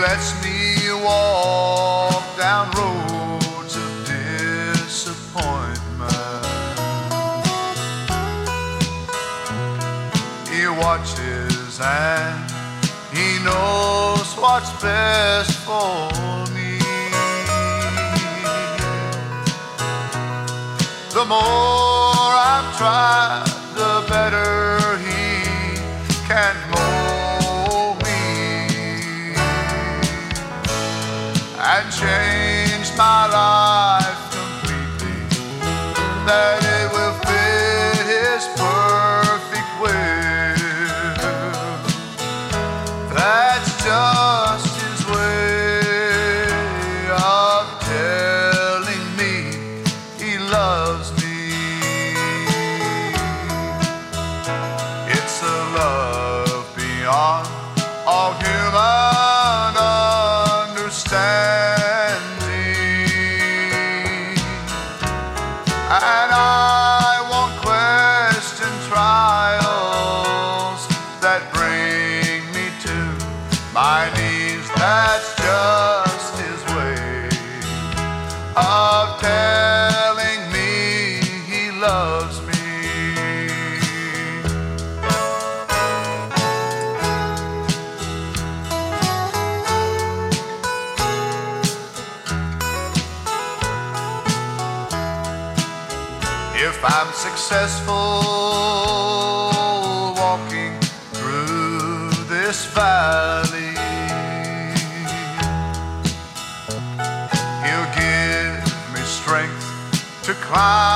lets me walk down roads of disappointment. He watches and he knows what's best for me. The more I've tried, and change my life completely. That it will fit his perfect will. That's just his way of telling me he loves me. If I'm successful walking through this valley, He'll give me strength to climb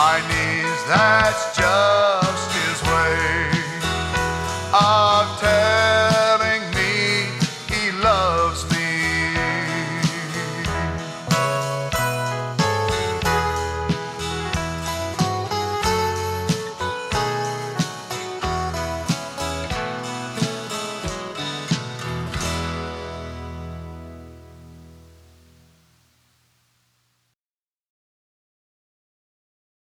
my knees. That's just